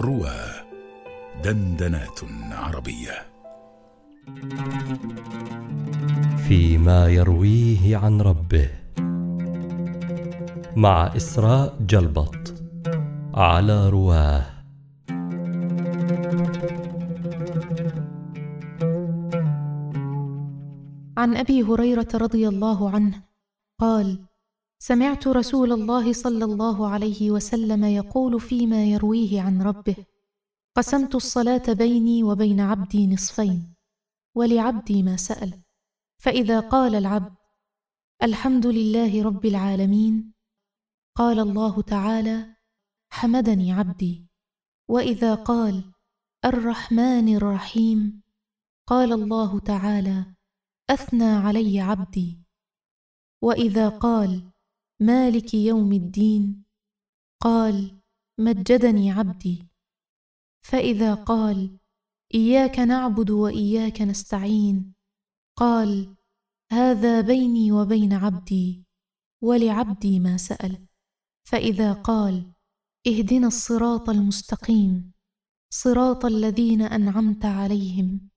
روى دندنات عربية. فيما يرويه عن ربه. مع إسراء جلبط على رواه. عن أبي هريرة رضي الله عنه قال سمعت رسول الله صلى الله عليه وسلم يقول فيما يرويه عن ربه قسمت الصلاة بيني وبين عبدي نصفين ولعبدي ما سأل فإذا قال العبد الحمد لله رب العالمين قال الله تعالى حمدني عبدي وإذا قال الرحمن الرحيم قال الله تعالى أثنى علي عبدي وإذا قال مالك يوم الدين؟ قال مجدني عبدي. فإذا قال إياك نعبد وإياك نستعين. قال هذا بيني وبين عبدي ولعبدي ما سأل. فإذا قال اهدنا الصراط المستقيم صراط الذين أنعمت عليهم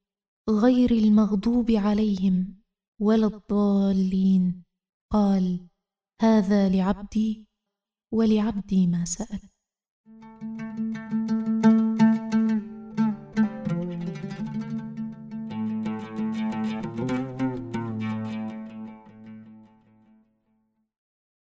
غير المغضوب عليهم ولا الضالين. قال هذا لعبدي ولعبدي ما سال